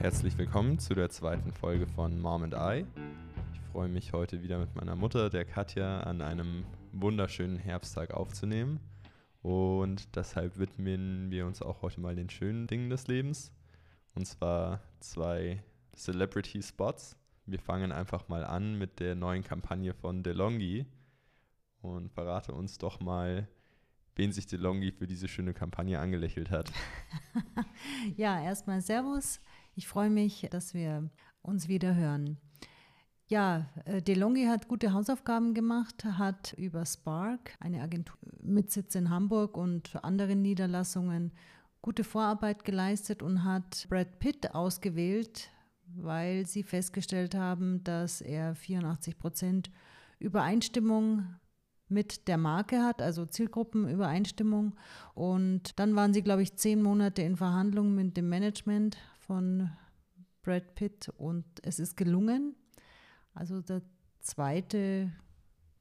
Herzlich willkommen zu der zweiten Folge von Mom and I. Ich freue mich heute wieder mit meiner Mutter, der Katja, an einem wunderschönen Herbsttag aufzunehmen. Und deshalb widmen wir uns auch heute mal den schönen Dingen des Lebens. Und zwar zwei Celebrity Spots. Wir fangen einfach mal an mit der neuen Kampagne von DeLonghi und verrate uns doch mal, wen sich DeLonghi für diese schöne Kampagne angelächelt hat. ja, erstmal Servus. Ich freue mich, dass wir uns wieder hören. Ja, äh, DeLonghi hat gute Hausaufgaben gemacht, hat über Spark, eine Agentur mit Sitz in Hamburg und anderen Niederlassungen, gute Vorarbeit geleistet und hat Brad Pitt ausgewählt, weil sie festgestellt haben, dass er 84 Prozent Übereinstimmung mit der Marke hat, also Zielgruppenübereinstimmung. Und dann waren sie, glaube ich, zehn Monate in Verhandlungen mit dem Management von Brad Pitt und es ist gelungen. Also der zweite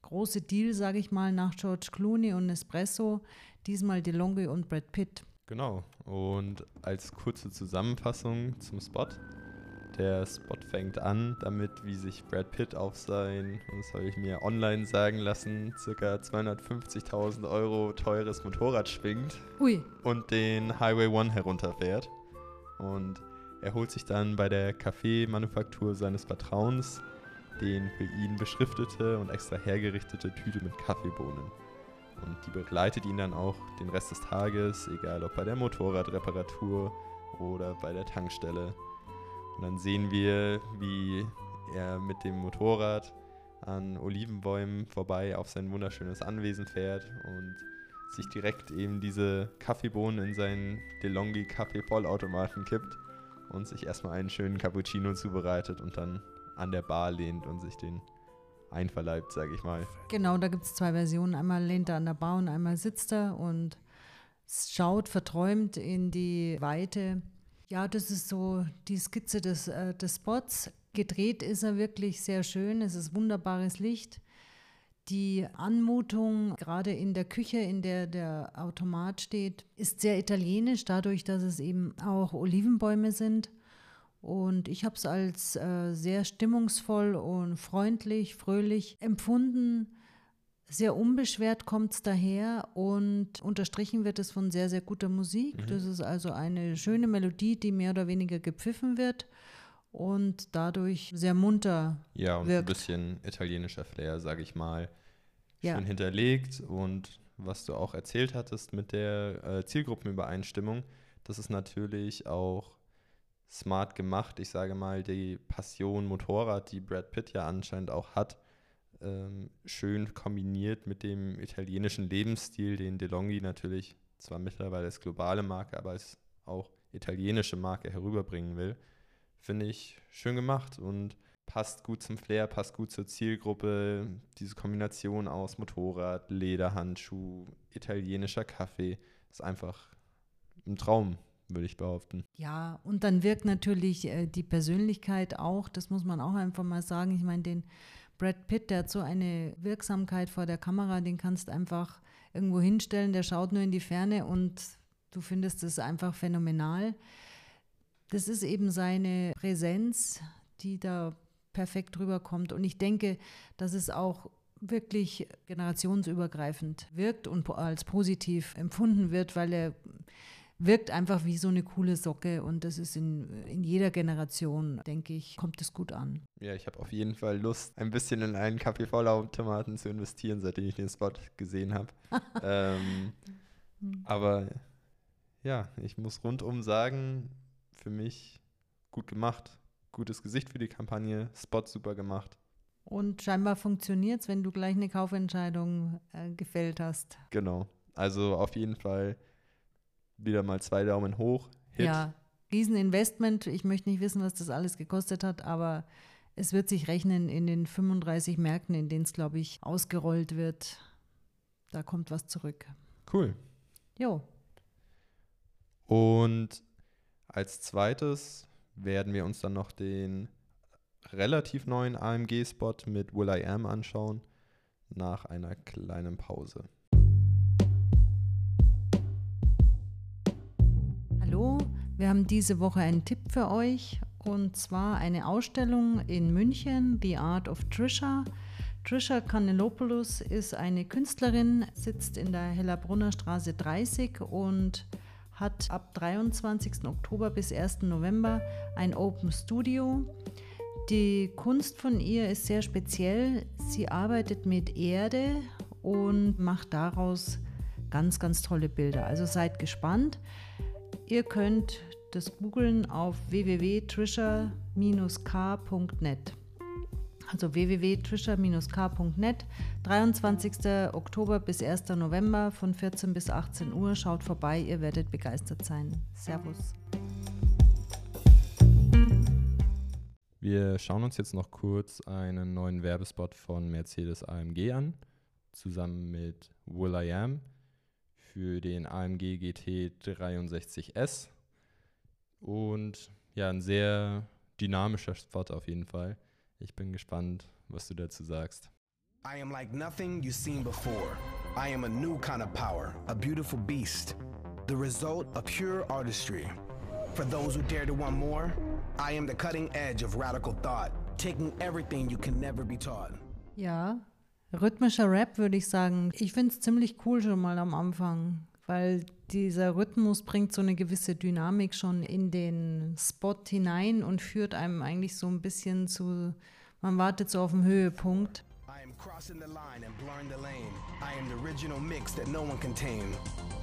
große Deal, sage ich mal, nach George Clooney und Nespresso, diesmal DeLonghi und Brad Pitt. Genau. Und als kurze Zusammenfassung zum Spot. Der Spot fängt an damit, wie sich Brad Pitt auf sein, das habe ich mir online sagen lassen, circa 250.000 Euro teures Motorrad schwingt Ui. und den Highway One herunterfährt. Und er holt sich dann bei der Kaffeemanufaktur seines Vertrauens den für ihn beschriftete und extra hergerichtete Tüte mit Kaffeebohnen. Und die begleitet ihn dann auch den Rest des Tages, egal ob bei der Motorradreparatur oder bei der Tankstelle. Und dann sehen wir, wie er mit dem Motorrad an Olivenbäumen vorbei auf sein wunderschönes Anwesen fährt und sich direkt eben diese Kaffeebohnen in seinen DeLonghi Kaffee-Vollautomaten kippt und sich erstmal einen schönen Cappuccino zubereitet und dann an der Bar lehnt und sich den einverleibt, sage ich mal. Genau, da gibt es zwei Versionen. Einmal lehnt er an der Bar und einmal sitzt er und schaut verträumt in die Weite. Ja, das ist so die Skizze des, äh, des Spots. Gedreht ist er wirklich sehr schön. Es ist wunderbares Licht. Die Anmutung, gerade in der Küche, in der der Automat steht, ist sehr italienisch, dadurch, dass es eben auch Olivenbäume sind. Und ich habe es als äh, sehr stimmungsvoll und freundlich, fröhlich empfunden. Sehr unbeschwert kommt es daher und unterstrichen wird es von sehr, sehr guter Musik. Mhm. Das ist also eine schöne Melodie, die mehr oder weniger gepfiffen wird und dadurch sehr munter Ja, und wirkt. ein bisschen italienischer Flair, sage ich mal, Ja. schön hinterlegt. Und was du auch erzählt hattest mit der äh, Zielgruppenübereinstimmung, das ist natürlich auch smart gemacht. Ich sage mal, die Passion Motorrad, die Brad Pitt ja anscheinend auch hat, ähm, schön kombiniert mit dem italienischen Lebensstil, den DeLonghi natürlich zwar mittlerweile als globale Marke, aber als auch italienische Marke herüberbringen will finde ich schön gemacht und passt gut zum Flair, passt gut zur Zielgruppe. Diese Kombination aus Motorrad, Lederhandschuh, italienischer Kaffee ist einfach ein Traum, würde ich behaupten. Ja, und dann wirkt natürlich äh, die Persönlichkeit auch, das muss man auch einfach mal sagen. Ich meine, den Brad Pitt, der hat so eine Wirksamkeit vor der Kamera, den kannst einfach irgendwo hinstellen, der schaut nur in die Ferne und du findest es einfach phänomenal. Das ist eben seine Präsenz, die da perfekt rüberkommt. Und ich denke, dass es auch wirklich generationsübergreifend wirkt und als positiv empfunden wird, weil er wirkt einfach wie so eine coole Socke und das ist in, in jeder Generation, denke ich, kommt es gut an. Ja, ich habe auf jeden Fall Lust, ein bisschen in einen Kaffee-Vollautomaten zu investieren, seitdem ich den Spot gesehen habe. ähm, aber ja, ich muss rundum sagen, für mich gut gemacht. Gutes Gesicht für die Kampagne, Spot super gemacht. Und scheinbar funktioniert es, wenn du gleich eine Kaufentscheidung äh, gefällt hast. Genau. Also auf jeden Fall wieder mal zwei Daumen hoch. Hit. Ja, Rieseninvestment. Ich möchte nicht wissen, was das alles gekostet hat, aber es wird sich rechnen in den 35 Märkten, in denen es, glaube ich, ausgerollt wird. Da kommt was zurück. Cool. Jo, Und als zweites werden wir uns dann noch den relativ neuen AMG-Spot mit Will I Am anschauen, nach einer kleinen Pause. hallo. Wir haben diese Woche einen Tipp für euch und zwar eine Ausstellung in München, The Art of Trisha. Trisha Canelopoulos ist eine Künstlerin, sitzt in der Hellerbrunner Straße 30 und hat ab 23. Oktober bis 1. November ein Open Studio. Die Kunst von ihr ist sehr speziell. Sie arbeitet mit Erde und macht daraus ganz, ganz tolle Bilder. Also seid gespannt. Ihr könnt das googeln auf www.trisha-k.net. Also www.trisha-k.net. 23. Oktober bis 1. November von 14 bis 18 Uhr. Schaut vorbei, ihr werdet begeistert sein. Servus. Wir schauen uns jetzt noch kurz einen neuen Werbespot von Mercedes AMG an, zusammen mit Will I Am für den AMG GT 63S. Und ja, ein sehr dynamischer Spot auf jeden Fall. Ich bin gespannt, was du dazu sagst. I am like nothing you've seen before. I am a new kind of power, a beautiful beast. The result of pure artistry. For those who dare to want more, I am the cutting edge of radical thought, taking everything you can never be taught. Ja, rhythmischer Rap würde ich sagen. Ich finde es ziemlich cool schon mal am Anfang, weil dieser Rhythmus bringt so eine gewisse Dynamik schon in den Spot hinein und führt einem eigentlich so ein bisschen zu, man wartet so auf den Höhepunkt. crossing the line and blurring the lane. I am the original mix that no one can tame.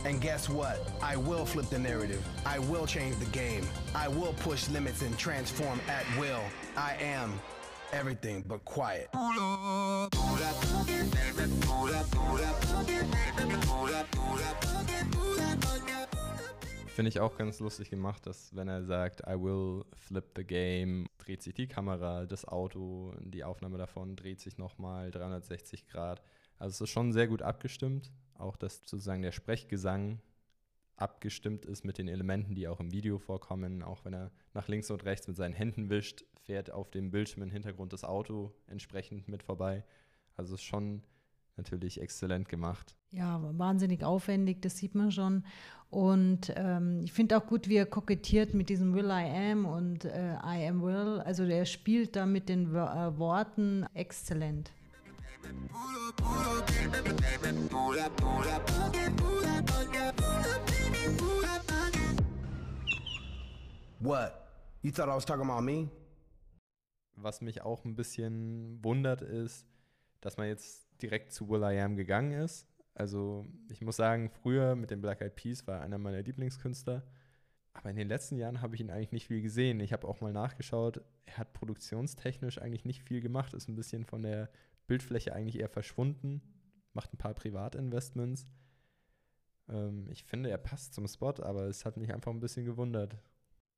And guess what? I will flip the narrative. I will change the game. I will push limits and transform at will. I am everything but quiet. Finde ich auch ganz lustig gemacht, dass wenn er sagt, I will flip the game, dreht sich die Kamera, das Auto, die Aufnahme davon dreht sich nochmal 360 Grad. Also es ist schon sehr gut abgestimmt. Auch dass sozusagen der Sprechgesang abgestimmt ist mit den Elementen, die auch im Video vorkommen. Auch wenn er nach links und rechts mit seinen Händen wischt, fährt auf dem Bildschirm im Hintergrund das Auto entsprechend mit vorbei. Also es ist schon natürlich exzellent gemacht. Ja, wahnsinnig aufwendig, das sieht man schon. Und ähm, ich finde auch gut, wie er kokettiert mit diesem Will I Am und äh, I Am Will. Also er spielt da mit den äh, Worten exzellent. What? You thought I was talking about me? Was mich auch ein bisschen wundert ist, dass man jetzt direkt zu Will I Am gegangen ist. Also ich muss sagen, früher mit den Black Eyed Peas war einer meiner Lieblingskünstler. Aber in den letzten Jahren habe ich ihn eigentlich nicht viel gesehen. Ich habe auch mal nachgeschaut, er hat produktionstechnisch eigentlich nicht viel gemacht, ist ein bisschen von der Bildfläche eigentlich eher verschwunden, macht ein paar Privatinvestments. Ähm, ich finde, er passt zum Spot, aber es hat mich einfach ein bisschen gewundert.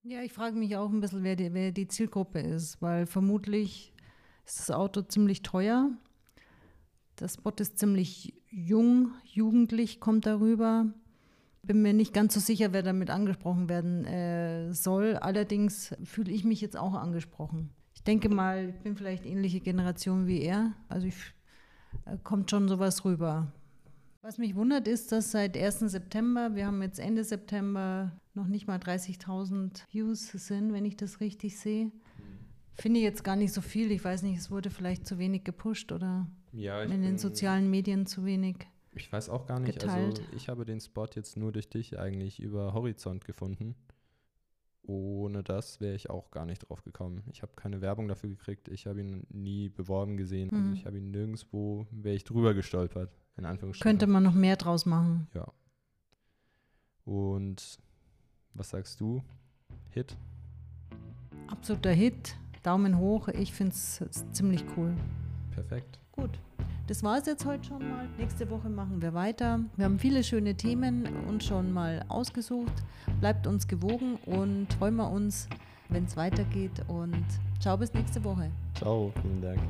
Ja, ich frage mich auch ein bisschen, wer die, wer die Zielgruppe ist, weil vermutlich ist das Auto ziemlich teuer der Spot ist ziemlich jung, jugendlich kommt darüber. Bin mir nicht ganz so sicher, wer damit angesprochen werden äh, soll. Allerdings fühle ich mich jetzt auch angesprochen. Ich denke mal, ich bin vielleicht ähnliche Generation wie er. Also ich, äh, kommt schon sowas rüber. Was mich wundert, ist, dass seit 1. September, wir haben jetzt Ende September, noch nicht mal 30.000 Views sind, wenn ich das richtig sehe. Finde ich jetzt gar nicht so viel. Ich weiß nicht, es wurde vielleicht zu wenig gepusht oder ja, in den sozialen Medien zu wenig. Ich weiß auch gar nicht. Also geteilt. Also ich habe den Spot jetzt nur durch dich eigentlich über Horizont gefunden. Ohne das wäre ich auch gar nicht drauf gekommen. Ich habe keine Werbung dafür gekriegt. Ich habe ihn nie beworben gesehen. Also mhm. Also ich habe ihn nirgendwo, wäre ich drüber gestolpert, in Anführungsstrichen. Könnte man noch mehr draus machen. Ja. Und was sagst du? Hit? Absoluter Hit. Daumen hoch. Ich finde es ziemlich cool. Perfekt. Gut. Das war es jetzt heute schon mal. Nächste Woche machen wir weiter. Wir haben viele schöne Themen uns schon mal ausgesucht. Bleibt uns gewogen und freuen wir uns, wenn es weitergeht. Und ciao bis nächste Woche. Ciao, vielen Dank.